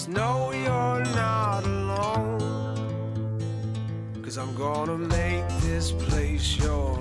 Just know you're not alone. Cause I'm gonna make this place your.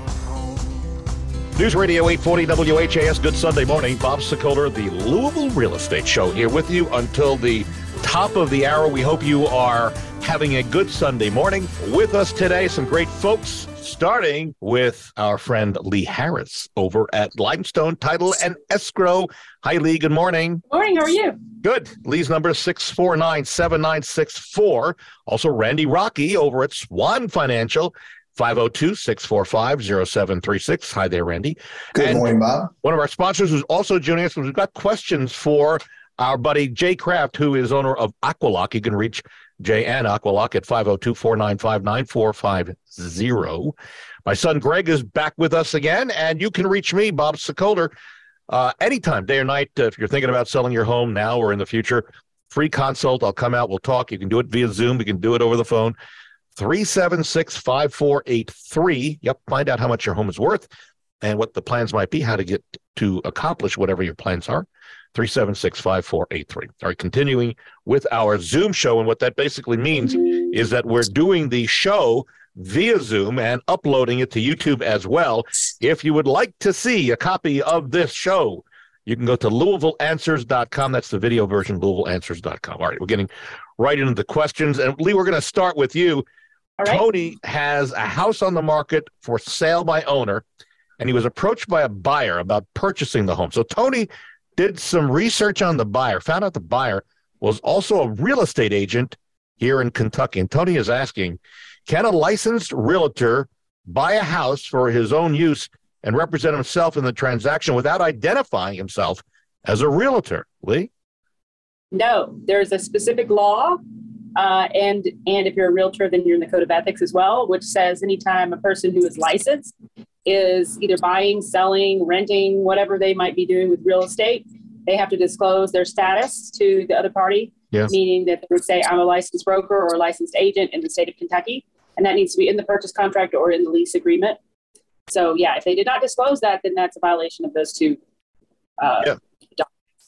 News Radio 840 WHAS. Good Sunday morning. Bob Sokoler, the Louisville Real Estate Show, here with you until the top of the hour. We hope you are having a good Sunday morning with us today. Some great folks, starting with our friend Lee Harris over at Limestone Title and Escrow. Hi, Lee. Good morning. Morning. How are you? Good. Lee's number is 649 7964. Also, Randy Rocky over at Swan Financial. 502 645 0736. Hi there, Randy. Good And morning, Bob. One of our sponsors who's also joining us. We've got questions for our buddy Jay Kraft, who is owner of Aqualock. You can reach Jay and Aqualock at 502 495 9450. My son Greg is back with us again, and you can reach me, Bob Sokoler, uh, anytime, day or night. Uh, if you're thinking about selling your home now or in the future, free consult. I'll come out, we'll talk. You can do it via Zoom, we can do it over the phone. 376 5483. Yep, find out how much your home is worth and what the plans might be, how to get to accomplish whatever your plans are. 376 5483. All right, continuing with our Zoom show. And what that basically means is that we're doing the show via Zoom and uploading it to YouTube as well. If you would like to see a copy of this show, you can go to LouisvilleAnswers.com. That's the video version, LouisvilleAnswers.com. All right, we're getting right into the questions. And Lee, we're going to start with you. Right. Tony has a house on the market for sale by owner, and he was approached by a buyer about purchasing the home. So Tony did some research on the buyer, found out the buyer was also a real estate agent here in Kentucky. And Tony is asking, can a licensed realtor buy a house for his own use and represent himself in the transaction without identifying himself as a realtor? Lee? No, there's a specific law, uh, and and if you're a realtor, then you're in the code of ethics as well, which says anytime a person who is licensed is either buying, selling, renting, whatever they might be doing with real estate, they have to disclose their status to the other party. Yes. Meaning that they would say, "I'm a licensed broker or a licensed agent in the state of Kentucky," and that needs to be in the purchase contract or in the lease agreement. So yeah, if they did not disclose that, then that's a violation of those two. Uh, Yeah.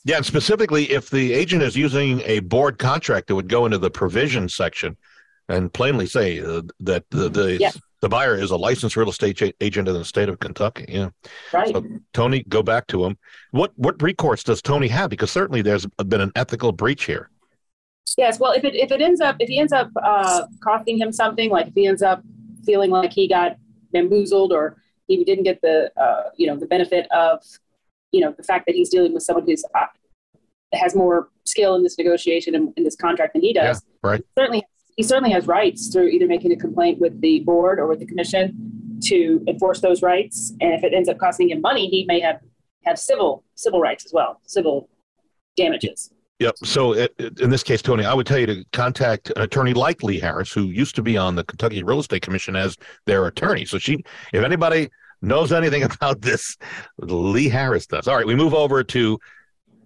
Yeah, and specifically, if the agent is using a board contract, it would go into the provision section and plainly say uh, that the the, Yeah. The buyer is a licensed real estate agent in the state of Kentucky. Yeah. Right. So Tony, go back to him. What what recourse does Tony have? Because certainly there's been an ethical breach here. Yes, well, if it if it ends up if he ends up uh, costing him something, like if he ends up feeling like he got bamboozled or he didn't get the uh, you know the benefit of you know the fact that he's dealing with someone who's uh, has more skill in this negotiation and in this contract than he does, right. certainly he certainly has rights through either making a complaint with the board or with the commission to enforce those rights. And if it ends up costing him money, he may have have civil civil rights as well, civil damages. Yep. So it, it- in this case, Tony, I would tell you to contact an attorney like Lee Harris, who used to be on the Kentucky Real Estate Commission as their attorney. So she, if anybody knows anything about this, Lee Harris does. All right, we move over to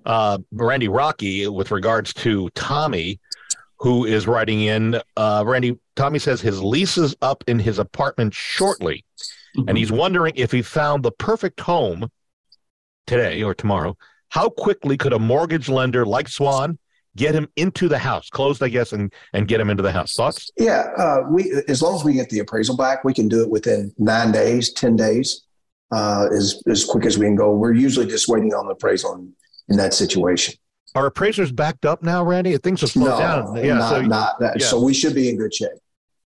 uh, Randy Rocky with regards to Tommy, who is writing in. Uh, Randy, Tommy says his lease is up in his apartment shortly, and he's wondering if he found the perfect home today or tomorrow. How quickly could a mortgage lender like Swan get him into the house, closed, I guess, and and get him into the house? Thoughts? Yeah, uh, we as long as we get the appraisal back, we can do it within nine days, ten days, uh, as as quick as we can go. We're usually just waiting on the appraisal in, in that situation. Are appraisers backed up now, Randy? Things have slowed no, down. Yeah, not, so not that. yeah. So we should be in good shape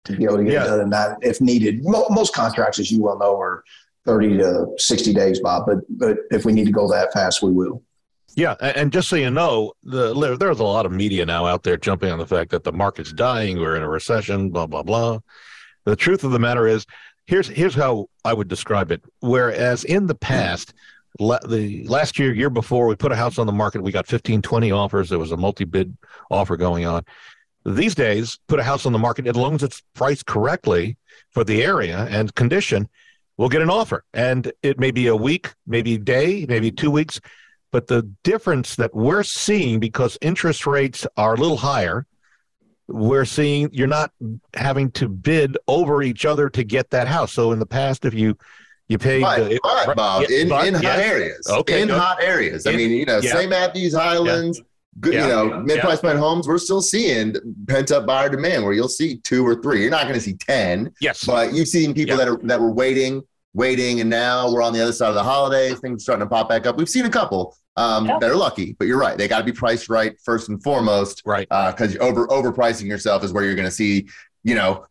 to be able to get Yeah. it done that if needed. Most contracts, as you well know, are thirty to sixty days, Bob. But but if we need to go that fast, we will. Yeah, and just so you know, the there's a lot of media now out there jumping on the fact that the market's dying, we're in a recession, blah blah blah. The truth of the matter is, here's here's how I would describe it. Whereas in the past, the last year, year before, we put a house on the market, we got 15, 20 offers. There was a multi-bid offer going on. These days, put a house on the market as long as it's priced correctly for the area and condition, we'll get an offer. And it may be a week, maybe a day, maybe two weeks. But the difference that we're seeing because interest rates are a little higher, we're seeing you're not having to bid over each other to get that house. So in the past, if you you paid, But, uh, but Bob, yeah, in, but, in hot yes. areas. Okay, In good. hot areas. I In- mean, you know, yeah. St. Matthews Highlands, good, Yeah. you know, mid price point homes, we're still seeing pent up buyer demand where you'll see two or three. You're not going to see 10, Yes. but you've seen people Yeah. that are that were waiting, waiting, and now we're on the other side of the holidays. Things are starting to pop back up. We've seen a couple um, Yeah. that are lucky, but you're right. They got to be priced right first and foremost right. because over overpricing yourself is where you're going to see, you know,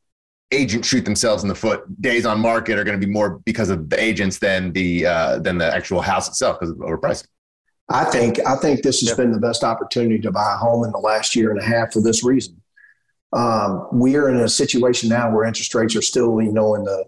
agents shoot themselves in the foot. Days on market are going to be more because of the agents than the uh, than the actual house itself because of overpricing. I think I think this has Yeah. been the best opportunity to buy a home in the last year and a half for this reason. Um, we are in a situation now where interest rates are still, you know, in the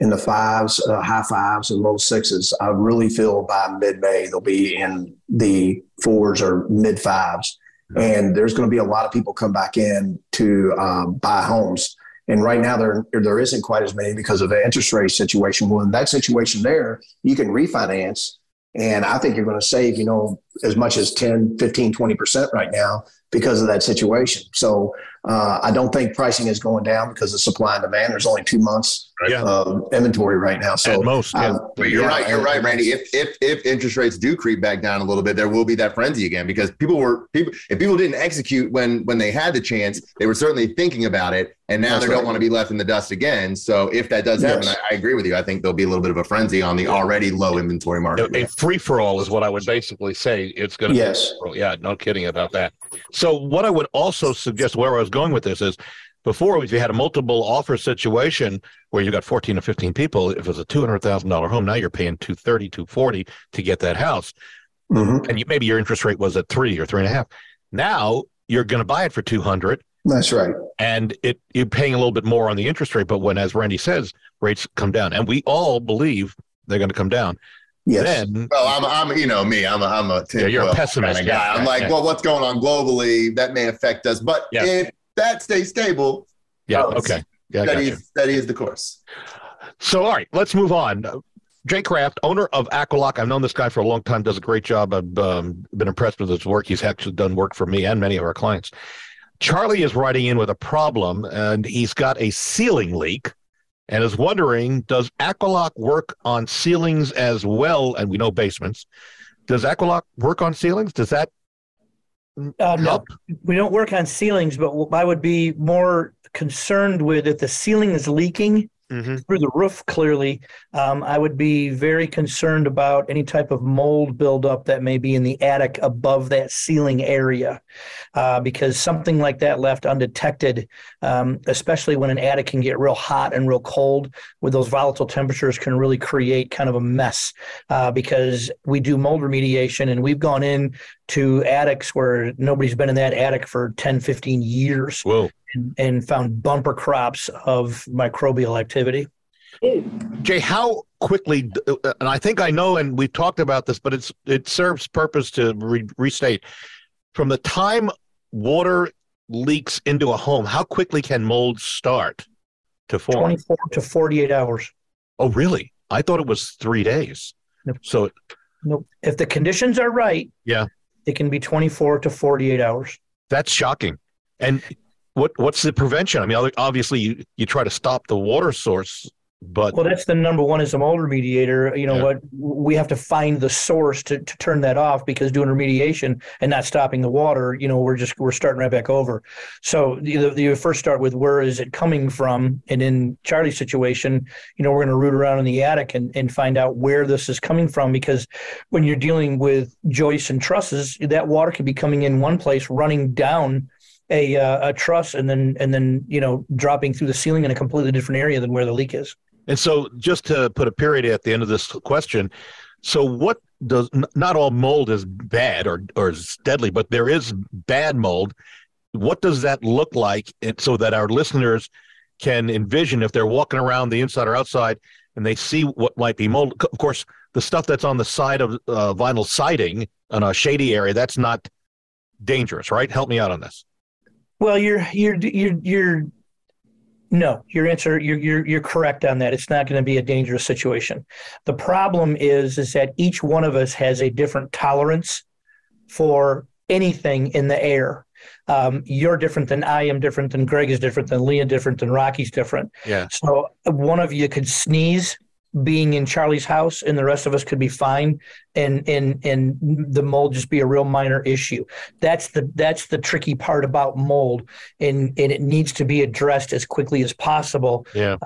in the fives, uh, high fives, and low sixes. I really feel by mid May they'll be in the fours or mid fives, and there's going to be a lot of people come back in to um, buy homes. And right now there there isn't quite as many because of the interest rate situation. Well, in that situation there, you can refinance and I think you're going to save, you know, as much as 10, 15, 20% right now because of that situation. So uh, I don't think pricing is going down because of supply and demand. There's only two months Yeah. of inventory right now. So At most. Yeah. um, But you're yeah, right. You're and- right, Randy. If if if interest rates do creep back down a little bit, there will be that frenzy again because people were people. If people didn't execute when when they had the chance, they were certainly thinking about it, and now That's they don't want to be left in the dust again. So if that does happen, Yes. I, I agree with you. I think there'll be a little bit of a frenzy on the already low inventory market. A free for all is what I would basically say. It's going to Yes. be. Yeah, no kidding about that. So, what I would also suggest, where I was going with this is, before if you had a multiple offer situation where you got 14 or 15 people, if it was a $200,000 home, now you're paying 230, 240 to get that house. Mhm. And you, maybe your interest rate was at three or three and a half. Now you're going to buy it for 200 That's right. and it you're paying a little bit more on the interest rate. But when, as Randy says, rates come down, and we all believe they're going to come down, Yes. then Well, I'm, I'm, you know, me, I'm a, I'm a Yeah, you're a tinfoil pessimist, kind of guy. yeah, I'm like, yeah. well, what's going on globally that may affect us, but Yeah. if that stays stable, yeah, Oh, okay. Yeah, I steady, gotcha. is, the course. So, all right, let's move on. Uh, Jay Kraft, owner of Aqualock. I've known this guy for a long time, does a great job. I've um, been impressed with his work. He's actually done work for me and many of our clients. Charlie is writing in with a problem, and he's got a ceiling leak and is wondering Does Aqualock work on ceilings as well? And we know basements. Does Aqualock work on ceilings? Does that Uh, no, we don't work on ceilings, but I would be more concerned with if the ceiling is leaking Mm-hmm. through the roof clearly, um, I would be very concerned about any type of mold buildup that may be in the attic above that ceiling area, uh, because something like that left undetected, um, especially when an attic can get real hot and real cold, with those volatile temperatures, can really create kind of a mess. Uh, because we do mold remediation, and we've gone in to attics where nobody's been in that attic for 10, 15 years Whoa. and, and found bumper crops of microbial activity. Jay, how quickly, uh, and I think I know, and we've talked about this, but it's it serves purpose to re- restate. From the time water leaks into a home, how quickly can mold start to form? 24 to 48 hours. Oh, really? I thought it was three days. Nope. So, Nope. If the conditions are right, Yeah. it can be 24 to 48 hours. that's shocking. And what what's the prevention? I mean, obviously, you, you try to stop the water source, but Well, that's the number one is a mold remediator. You know Yeah. what? We have to find the source to, to turn that off because doing remediation and not stopping the water, you know, we're just we're starting right back over. So you, you first start with where is it coming from, and in Charlie's situation, you know, we're going to root around in the attic and, and find out where this is coming from because when you're dealing with joists and trusses, that water could be coming in one place, running down a uh, a truss, and then and then you know dropping through the ceiling in a completely different area than where the leak is. And so, just to put a period at the end of this question, so what does not all mold is bad or or is deadly, but there is bad mold. What does that look like, so that our listeners can envision if they're walking around the inside or outside and they see what might be mold? Of course, the stuff that's on the side of uh, vinyl siding on a shady area that's not dangerous, right? Help me out on this. Well, you're you're you're you're no, your answer you're you're you're correct on that. It's not going to be a dangerous situation. The problem is is that each one of us has a different tolerance for anything in the air. Um, you're different than I am different than Greg is different than Leah different than Rocky's different. Yeah. So one of you could sneeze being in Charlie's house and the rest of us could be fine and and and the mold just be a real minor issue. That's the that's the tricky part about mold and and it needs to be addressed as quickly as possible. Yeah.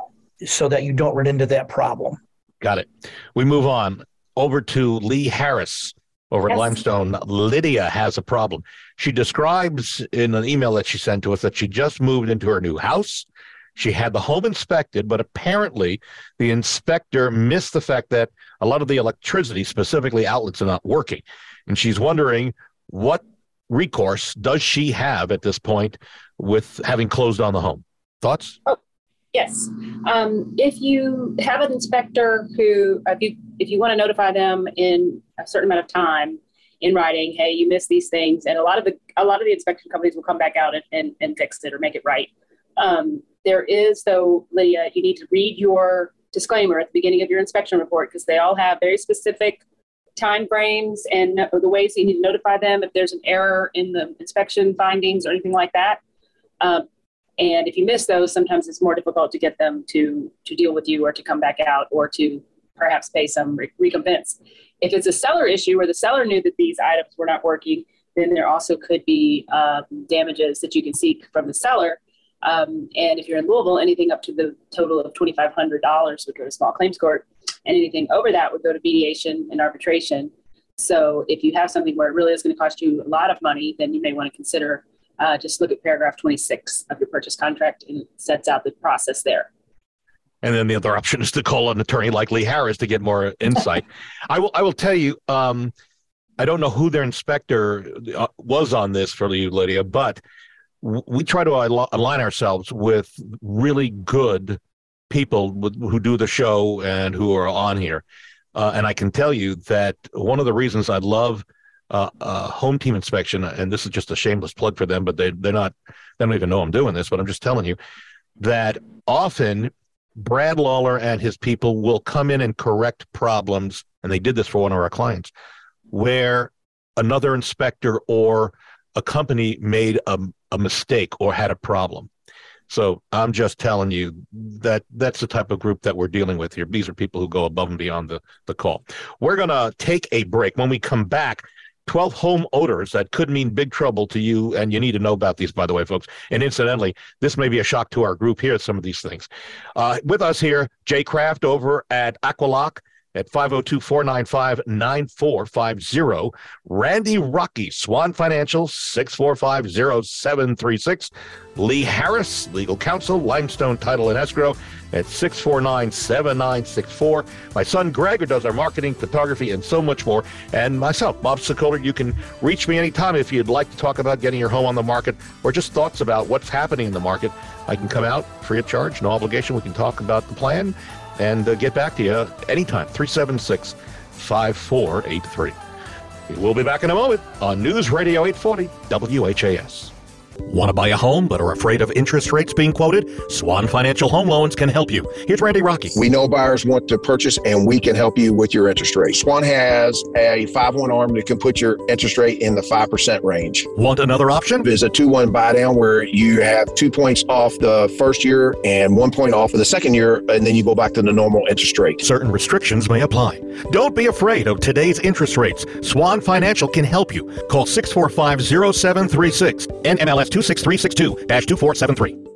So that you don't run into that problem. Got it. We move on over to Lee Harris over at Limestone. Lydia has a problem. She describes in an email that she sent to us that she just moved into her new house. She had the home inspected, but apparently the inspector missed the fact that a lot of the electricity, specifically outlets, are not working. And she's wondering what recourse does she have at this point with having closed on the home? Thoughts? Oh, Yes. Um, if you have an inspector who, if you, if you want to notify them in a certain amount of time in writing, hey, you missed these things, and a lot of the a lot of the inspection companies will come back out and, and, and fix it or make it right. Um, there is, though, Lydia, you need to read your disclaimer at the beginning of your inspection report because they all have very specific time frames and the ways that you need to notify them if there's an error in the inspection findings or anything like that. Um, and if you miss those, sometimes it's more difficult to get them to to deal with you or to come back out or to perhaps pay some re- recompense. If it's a seller issue where the seller knew that these items were not working, then there also could be um, damages that you can seek from the seller. Um, and if you're in Louisville, anything up to the total of $2,500 would go to small claims court, and anything over that would go to mediation and arbitration. So if you have something where it really is going to cost you a lot of money, then you may want to consider uh, just look at paragraph 26 of your purchase contract and it sets out the process there. And then the other option is to call an attorney like Lee Harris to get more insight. I will. I will tell you. Um, I don't know who their inspector uh, was on this for you, Lydia, but we try to al- align ourselves with really good people who do the show and who are on here. Uh, and I can tell you that one of the reasons I love uh, uh, home team inspection, and this is just a shameless plug for them, but they they're not they don't even know I'm doing this, but I'm just telling you that often Brad Lawler and his people will come in and correct problems, and they did this for one of our clients, where another inspector or a company made a, a mistake or had a problem. So I'm just telling you that that's the type of group that we're dealing with here. These are people who go above and beyond the, the call. We're going to take a break. When we come back, 12 home odors that could mean big trouble to you. And you need to know about these, by the way, folks. And incidentally, this may be a shock to our group here, some of these things. Uh, with us here, Jay Kraft over at Aqualock at 502 495 9450. Randy Rocky, Swan Financial, 645 0736. Lee Harris, Legal Counsel, Limestone Title and Escrow at 649 7964. My son Greg, who does our marketing, photography, and so much more. And myself, Bob Sokoler. You can reach me anytime if you'd like to talk about getting your home on the market or just thoughts about what's happening in the market. I can come out free of charge, no obligation. We can talk about the plan and uh, get back to you anytime. 376 5483. We'll be back in a moment on News Radio 840 WHAS. Want to buy a home but are afraid of interest rates being quoted? Swan Financial Home Loans can help you. Here's Randy Rocky. We know buyers want to purchase and we can help you with your interest rate. Swan has a 5 1 arm that can put your interest rate in the 5% range. Want another option? There's a 2 1 buy down where you have two points off the first year and one point off of the second year, and then you go back to the normal interest rate. Certain restrictions may apply. Don't be afraid of today's interest rates. Swan Financial can help you. Call 645 0736 NMLS 26362 2473.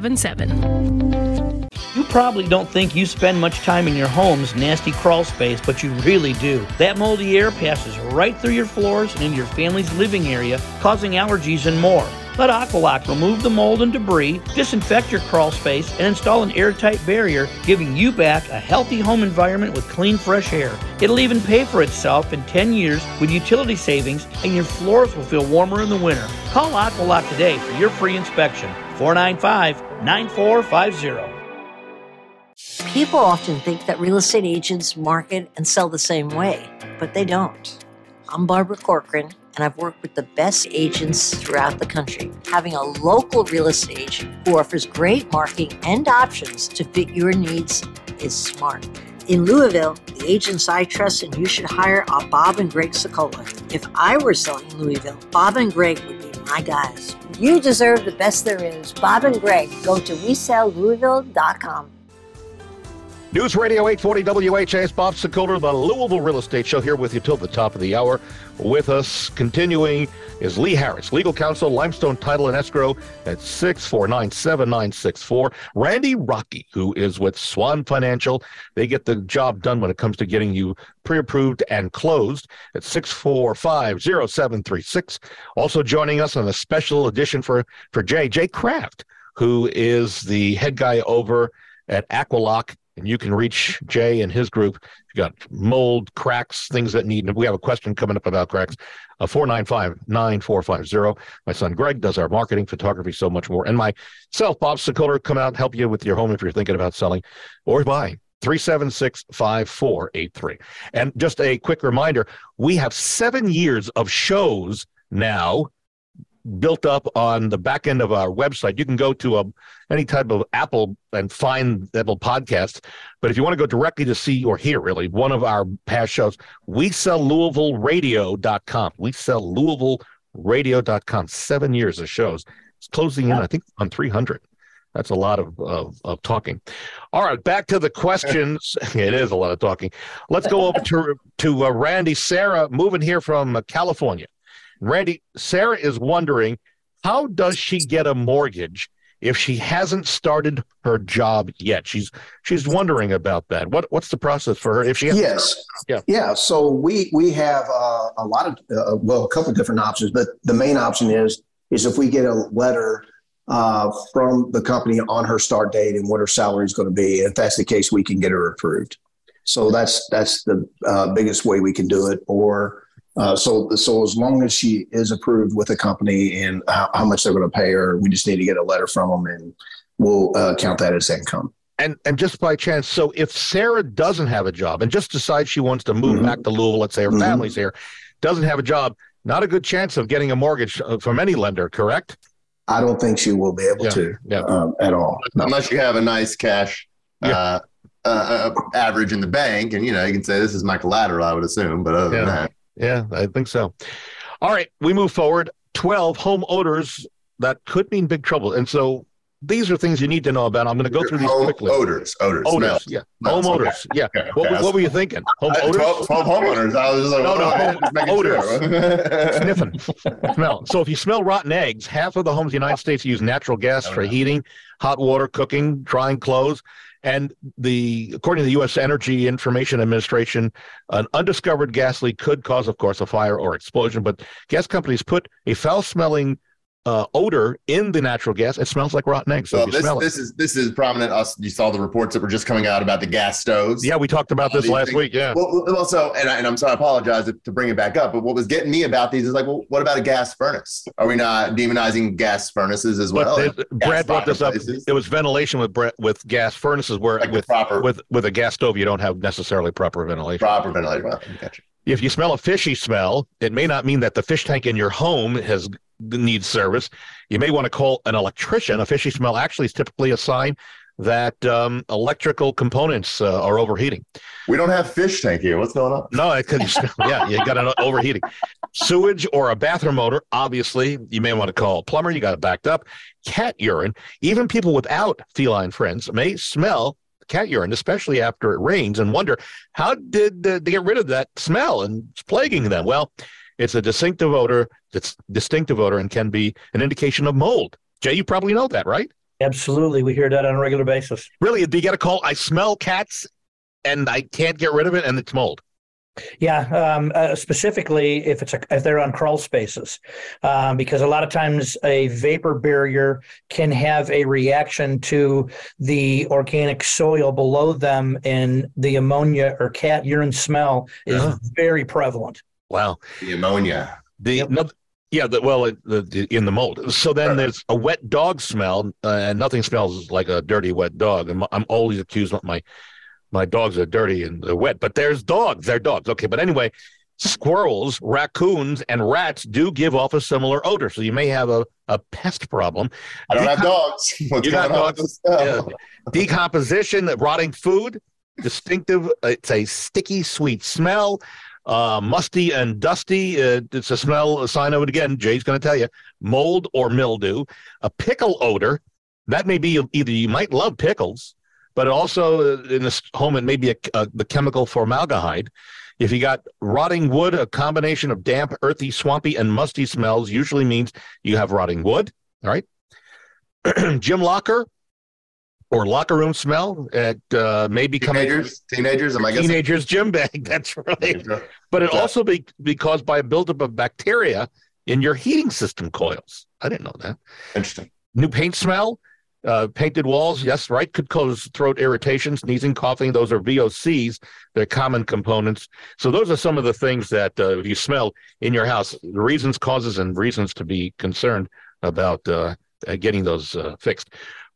2277. You probably don't think you spend much time in your home's nasty crawl space, but you really do. That moldy air passes right through your floors and into your family's living area, causing allergies and more. Let Aqualock remove the mold and debris, disinfect your crawl space, and install an airtight barrier, giving you back a healthy home environment with clean, fresh air. It'll even pay for itself in 10 years with utility savings, and your floors will feel warmer in the winter. Call Aqualock today for your free inspection. 495 9450. People often think that real estate agents market and sell the same way, but they don't. I'm Barbara Corcoran, and I've worked with the best agents throughout the country. Having a local real estate agent who offers great marketing and options to fit your needs is smart. In Louisville, the agents I trust and you should hire are Bob and Greg Sokoler. If I were selling in Louisville, Bob and Greg would be my guys. You deserve the best there is. Bob and Greg, go to WeSellLouisville.com. News Radio 840 WHAS, Bob Sokoler, the Louisville Real Estate Show, here with you till the top of the hour. With us, continuing, is Lee Harris, legal counsel, Limestone Title and Escrow at 649 7964. Randy Rocky, who is with Swan Financial. They get the job done when it comes to getting you pre approved and closed at 645 0736. Also joining us on a special edition for, for Jay, Jay Kraft, who is the head guy over at Aqualock and you can reach Jay and his group. You've got mold, cracks, things that need. We have a question coming up about cracks. Uh, 495 9450. My son Greg does our marketing, photography, so much more. And myself, Bob Sokoler, come out and help you with your home if you're thinking about selling or buying. 376 5483. And just a quick reminder we have seven years of shows now built up on the back end of our website. You can go to a, um, any type of Apple and find Apple Podcasts. But if you want to go directly to see or hear, really, one of our past shows, we sell LouisvilleRadio.com. We sell LouisvilleRadio.com. Seven years of shows. It's closing in, I think, on 300. That's a lot of, of, of talking. All right, back to the questions. it is a lot of talking. Let's go over to, to uh, Randy Sarah, moving here from uh, California. Randy, Sarah is wondering how does she get a mortgage if she hasn't started her job yet? She's she's wondering about that. What what's the process for her if she? Yes. Yeah. Yeah. So we we have uh, a lot of uh, well, a couple different options, but the main option is is if we get a letter uh, from the company on her start date and what her salary is going to be. If that's the case, we can get her approved. So that's that's the uh, biggest way we can do it. Or uh, so, so as long as she is approved with a company and how, how, much they're going to pay her, we just need to get a letter from them, and we'll uh, count that as income. And and just by chance, so if Sarah doesn't have a job and just decides she wants to move mm-hmm. back to Louisville, let's say her mm-hmm. family's here, doesn't have a job, not a good chance of getting a mortgage uh, from any lender, correct? I don't think she will be able yeah. to yeah. Um, at all, no. unless you have a nice cash. Yeah. Uh, uh, uh, average in the bank, and you know you can say this is my collateral. I would assume, but other yeah. than that, yeah, I think so. All right, we move forward. 12 home odors that could mean big trouble. And so these are things you need to know about. I'm going to go through these home quickly. Odors, odors, odors, smells. yeah, home okay. odors, yeah. Okay, okay. What, what, were you thinking? Home odors, 12, 12 homeowners. I was like, no, no, home odors, sniffing, smell. So if you smell rotten eggs, half of the homes in the United States use natural gas oh, for heating, hot water, cooking, drying clothes. And the according to the U.S. Energy Information Administration, an undiscovered gas leak could cause, of course, a fire or explosion. But gas companies put a foul-smelling uh, odor in the natural gas. It smells like rotten eggs. So well, this, this is this is prominent. Us, you saw the reports that were just coming out about the gas stoves. Yeah, we talked about this last things. week. Yeah. Well, also, and, I, and I'm sorry, I apologize to bring it back up. But what was getting me about these is like, well, what about a gas furnace? Are we not demonizing gas furnaces as well? They, Brad brought this up. It was ventilation with with gas furnaces, where like with proper with with a gas stove, you don't have necessarily proper ventilation. Proper ventilation. Well, gotcha. If you smell a fishy smell, it may not mean that the fish tank in your home has needs service. You may want to call an electrician. A fishy smell actually is typically a sign that um, electrical components uh, are overheating. We don't have fish tank here. What's going on? No, it could. yeah, you got an overheating. Sewage or a bathroom odor. Obviously, you may want to call a plumber. You got it backed up. Cat urine. Even people without feline friends may smell cat urine, especially after it rains, and wonder how did they get rid of that smell and it's plaguing them. Well, it's a distinctive odor. It's distinctive odor and can be an indication of mold. Jay, you probably know that, right? Absolutely, we hear that on a regular basis. Really, do you get a call? I smell cats, and I can't get rid of it, and it's mold. Yeah, um, uh, specifically if it's a, if they're on crawl spaces, um, because a lot of times a vapor barrier can have a reaction to the organic soil below them, and the ammonia or cat urine smell is very prevalent. Wow. The ammonia. The yep. no, Yeah, the, well, the, the, in the mold. So then there's a wet dog smell, uh, and nothing smells like a dirty wet dog. I'm, I'm always accused of my my dogs are dirty and they're wet, but there's dogs. They're dogs. Okay, but anyway, squirrels, raccoons, and rats do give off a similar odor. So you may have a, a pest problem. I don't have dogs. What's You got dogs? Yeah. Decomposition, rotting food, distinctive. It's a sticky, sweet smell. Uh, musty and dusty. Uh, it's a smell, a sign of it again. Jay's going to tell you mold or mildew. A pickle odor. That may be either you might love pickles, but also uh, in this home it may be a, a, the chemical formaldehyde. If you got rotting wood, a combination of damp, earthy, swampy, and musty smells usually means you have rotting wood. All right. Gym locker or locker room smell. It uh, may be coming Teenagers, teenagers. Am I guessing? teenager's gym bag. That's right. But it Yeah. also be, be caused by a buildup of bacteria in your heating system coils. I didn't know that. Interesting. New paint smell, uh, painted walls. Yes, right. Could cause throat irritation, sneezing, coughing. Those are VOCs. They're common components. So those are some of the things that uh, if you smell in your house, the reasons, causes, and reasons to be concerned about uh, uh, getting those uh, fixed.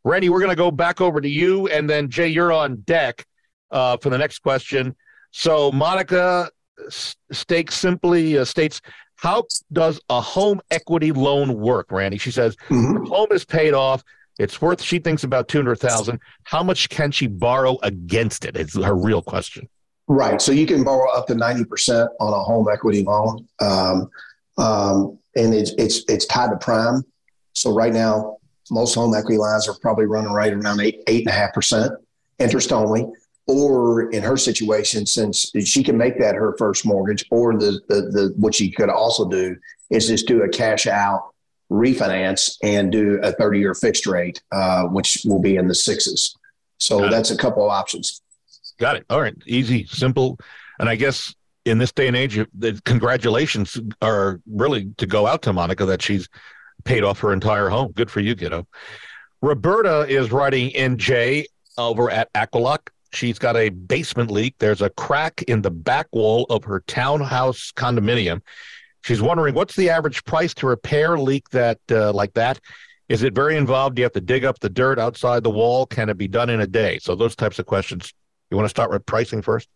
Randy, we're going to go back over to you, and then Jay, you're on deck uh, for the next question. So Monica s- Stake simply uh, states, "How does a home equity loan work?" Randy, she says, Mhm. Home is paid off. It's worth. She thinks about two hundred thousand. How much can she borrow against it? It's her real question. Right. So you can borrow up to 90% on a home equity loan. Um, um, and it's, it's, it's tied to prime. So right now, most home equity lines are probably running right around eight, eight and a half percent interest only. Or in her situation, since she can make that her first mortgage, or the, the, the what she could also do is just do a cash out refinance and do a 30 year fixed rate, uh, which will be in the sixes. So Got it. that's a couple of options. Got it. All right. Easy, simple, and I guess." In this day and age, the congratulations are really to go out to Monica that she's paid off her entire home. Good for you, kiddo. Roberta is writing in Jay over at Aqualock. She's got a basement leak. There's a crack in the back wall of her townhouse condominium. She's wondering what's the average price to repair leak that uh, like that. Is it very involved? Do you have to dig up the dirt outside the wall? Can it be done in a day? So those types of questions. You want to start with pricing first?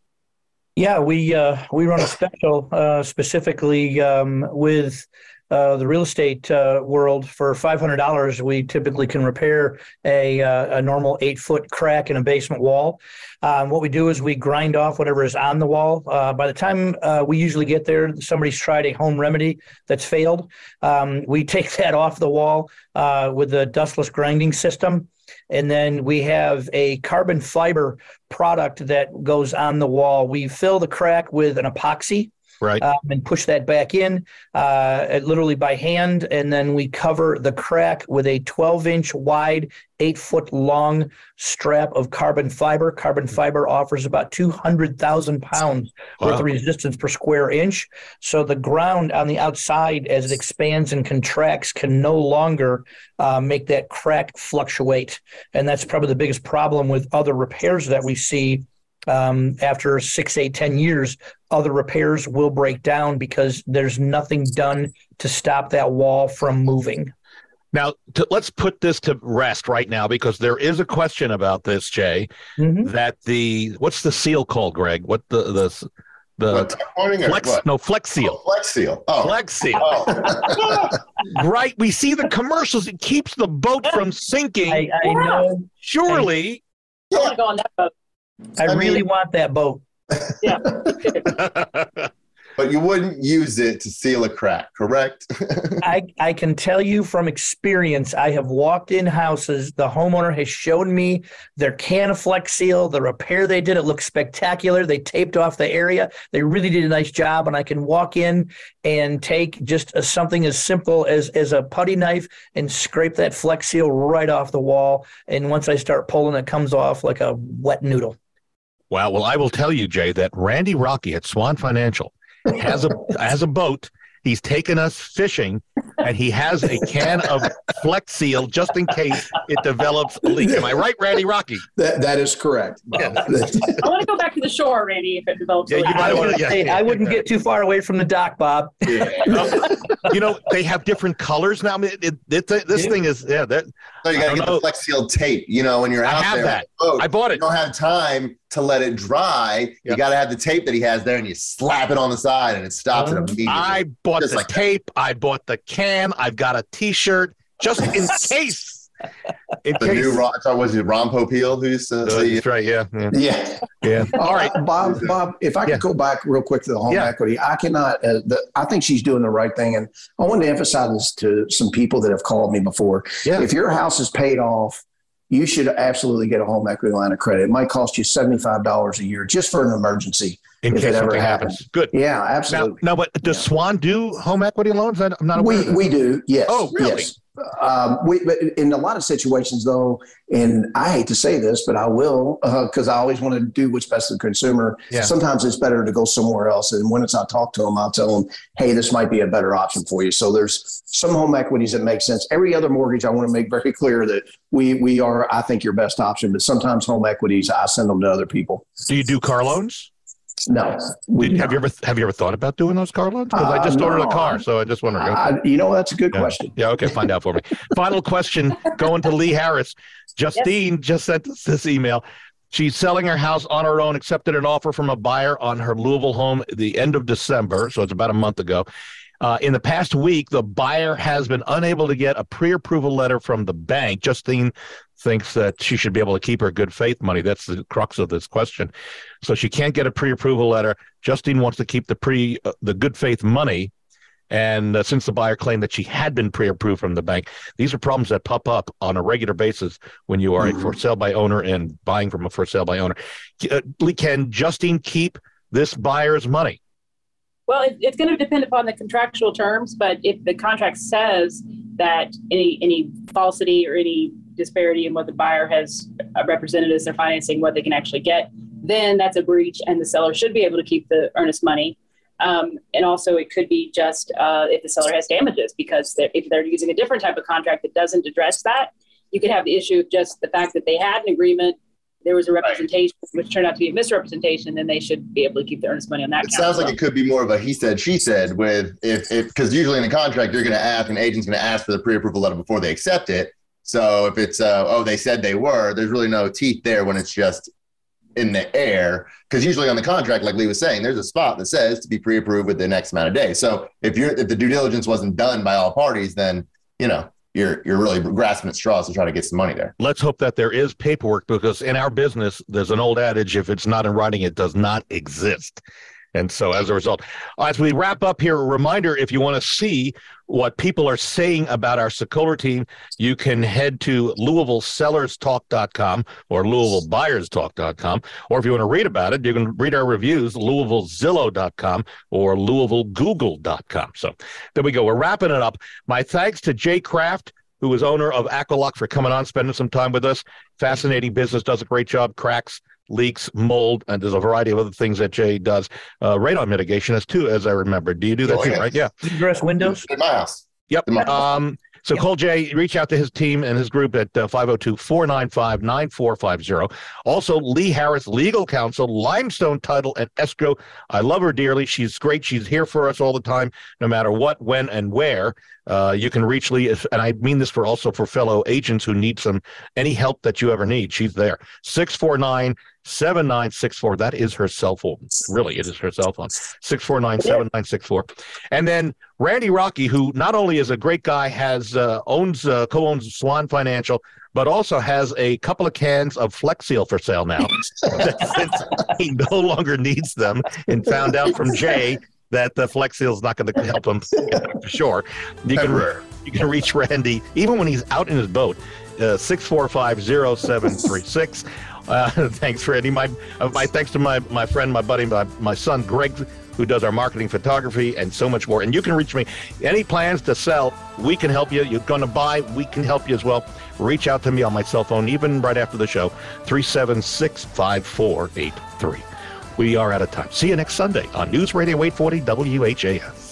Yeah, we uh, we run a special uh, specifically um, with uh, the real estate uh, world for five hundred dollars. We typically can repair a uh, a normal eight foot crack in a basement wall. Um, what we do is we grind off whatever is on the wall. Uh, by the time uh, we usually get there, somebody's tried a home remedy that's failed. Um, we take that off the wall uh, with the dustless grinding system. And then we have a carbon fiber product that goes on the wall. We fill the crack with an epoxy Right. um, and push that back in, uh, literally by hand. And then we cover the crack with a 12 inch wide, eight foot long strap of carbon fiber. Carbon fiber offers about 200,000 pounds worth of resistance per square inch. So the ground on the outside, as it expands and contracts, can no longer uh, make that crack fluctuate. And that's probably the biggest problem with other repairs that we see um, after six, eight, ten years, other repairs will break down because there's nothing done to stop that wall from moving. Now, to, let's put this to rest right now because there is a question about this, Jay. Mhm. That the what's the seal called, Greg? What the the the What, tuck pointing or flex? what? No, flex Oh, seal. flex seal. Oh. Flex seal. Oh. right. We see the commercials. It keeps the boat from sinking. I, I know. Surely. I want to go on that boat. I, I really mean- want that boat. but you wouldn't use it to seal a crack, correct? I, I can tell you from experience, I have walked in houses. The homeowner has shown me their Canaflex seal, the repair they did. It looks spectacular. They taped off the area. They really did a nice job. And I can walk in and take just a, something as simple as, as a putty knife and scrape that flex seal right off the wall. And once I start pulling, it comes off like a wet noodle. Wow. Well, I will tell you, Jay, that Randy Rocky at Swan Financial has a has a boat He's taken us fishing, and he has a can of Flex Seal just in case it develops a leak. Am I right, Randy Rocky? That that is correct. Bob. I want to go back to the shore, Randy, if it develops. Yeah, a you leak. might wanna- yeah. Hey, I wouldn't get too far away from the dock, Bob. you know, they have different colors now. I mean, it, it, it- this Yeah. thing is yeah. That So you got to get know. the Flex Seal tape. You know, when you're I out have there, that. I bought it. you don't have time to let it dry. Yeah. You got to have the tape that he has there, and you slap it on the side, and it stops it immediately. I bought Just the like that. tape. I bought the can. I've got a T-shirt just in case. In the case. new Ron, sorry, was it Ron Popeil who's uh, Uh, the, that's right. Yeah. Yeah. Yeah. yeah. All right. Bob. Bob, if I could Yeah. go back real quick to the home Yeah. equity, I cannot. Uh, the, I think she's doing the right thing, and I wanted to emphasize this to some people that have called me before. Yeah. If your house is paid off, you should absolutely get a home equity line of credit. It might cost you seventy five dollars a year just for an emergency. In if case it ever happens. happens. Good. Yeah, absolutely. now, but does Swan do home equity loans? I'm not aware. we we do. Yes. Oh, really? Yes. Um, we, but in a lot of situations, though, and I hate to say this, but I will because I always want to do what's best for the consumer. Yeah. Sometimes it's better to go somewhere else. And when it's I talk to them, I'll tell them, "Hey, this might be a better option for you." So there's some home equities that make sense. Every other mortgage, I want to make very clear that we we are, I think, your best option. But sometimes home equities, I send them to other people. Do you do car loans? No, we Did- do have you ever have you ever thought about doing those car loans? Because I Uh, just ordered a car, so I just wondered. I, you know, that's a good Yeah. question. Yeah, okay, find out for me. Final question going to Lee Harris. Justine just sent us this email. She's selling her house on her own, accepted an offer from a buyer on her Louisville home the end of December, so it's about a month ago. Uh, in the past week, the buyer has been unable to get a pre approval letter from the bank. Justine thinks that she should be able to keep her good faith money. That's the crux of this question. So she can't get a pre approval letter. Justine wants to keep the pre uh, the good faith money. And uh, since the buyer claimed that she had been pre approved from the bank, these are problems that pop up on a regular basis when you are a for sale by owner and buying from a for sale by owner. Uh, can Justine keep this buyer's money? Well, it, it's going to depend upon the contractual terms, but if the contract says that any any falsity or any disparity in what the buyer has uh, represented as their financing, what they can actually get, then that's a breach, and the seller should be able to keep the earnest money. Um, and also, it could be just uh, if the seller has damages because they're, if they're using a different type of contract that doesn't address that, you could have the issue of just the fact that they had an agreement, there was a representation which turned out to be a misrepresentation, then they should be able to keep the earnest money on that. It sounds well. like it could be more of a he said, she said with if if because usually in a contract you're going to ask an agent's going to ask for the pre-approval letter before they accept it. So if it's uh, oh they said they were, there's really no teeth there when it's just in the air. Because usually on the contract, like Lee was saying, there's a spot that says to be pre-approved within X amount of days. So if you're if the due diligence wasn't done by all parties, then you know you're you're really grasping at straws to try to get some money there. Let's hope that there is paperwork because in our business, there's an old adage if it's not in writing, it does not exist. And so as a result, as we wrap up here, a reminder if you want to see what people are saying about our Sokoler team, you can head to LouisvilleSellersTalk.com or LouisvilleBuyersTalk.com. Or if you want to read about it, you can read our reviews, LouisvilleZillow.com or LouisvilleGoogle.com. So there we go. We're wrapping it up. My thanks to Jay Kraft who is owner of Aqualock, for coming on, spending some time with us. Fascinating business, does a great job. Cracks, leaks, mold, and there's a variety of other things that Jay does. Uh, radon mitigation as too, as I remember. Do you do that Oh, too? yeah. Right? Yeah. Address windows. In my house. Yep. In my- Um, so call Jay, reach out to his team and his group at uh, 502 495 9450. Also, Lee Harris, legal counsel, Limestone Title and Escrow. I love her dearly. She's great. She's here for us all the time, no matter what, when, and where. Uh, you can reach Lee, if, and I mean this for also for fellow agents who need some any help that you ever need. She's there. 649 7964. That is her cell phone. Really, it is her cell phone. 649 7964. And then Randy Rocky, who not only is a great guy, has uh, owns uh, co-owns Swan Financial, but also has a couple of cans of Flex Seal for sale now. He no longer needs them, and found out from Jay that the Flex Seal is not going to help him for sure. You can you can reach Randy even when he's out in his boat. Uh, Six four five zero seven three six. Uh, thanks, Randy. My uh, my thanks to my my friend, my buddy, my, my son Greg, who does our marketing, photography, and so much more. And you can reach me. Any plans to sell, we can help you. You're going to buy, we can help you as well. Reach out to me on my cell phone, even right after the show, 376 5483. We are out of time. See you next Sunday on News Radio 840 WHAS.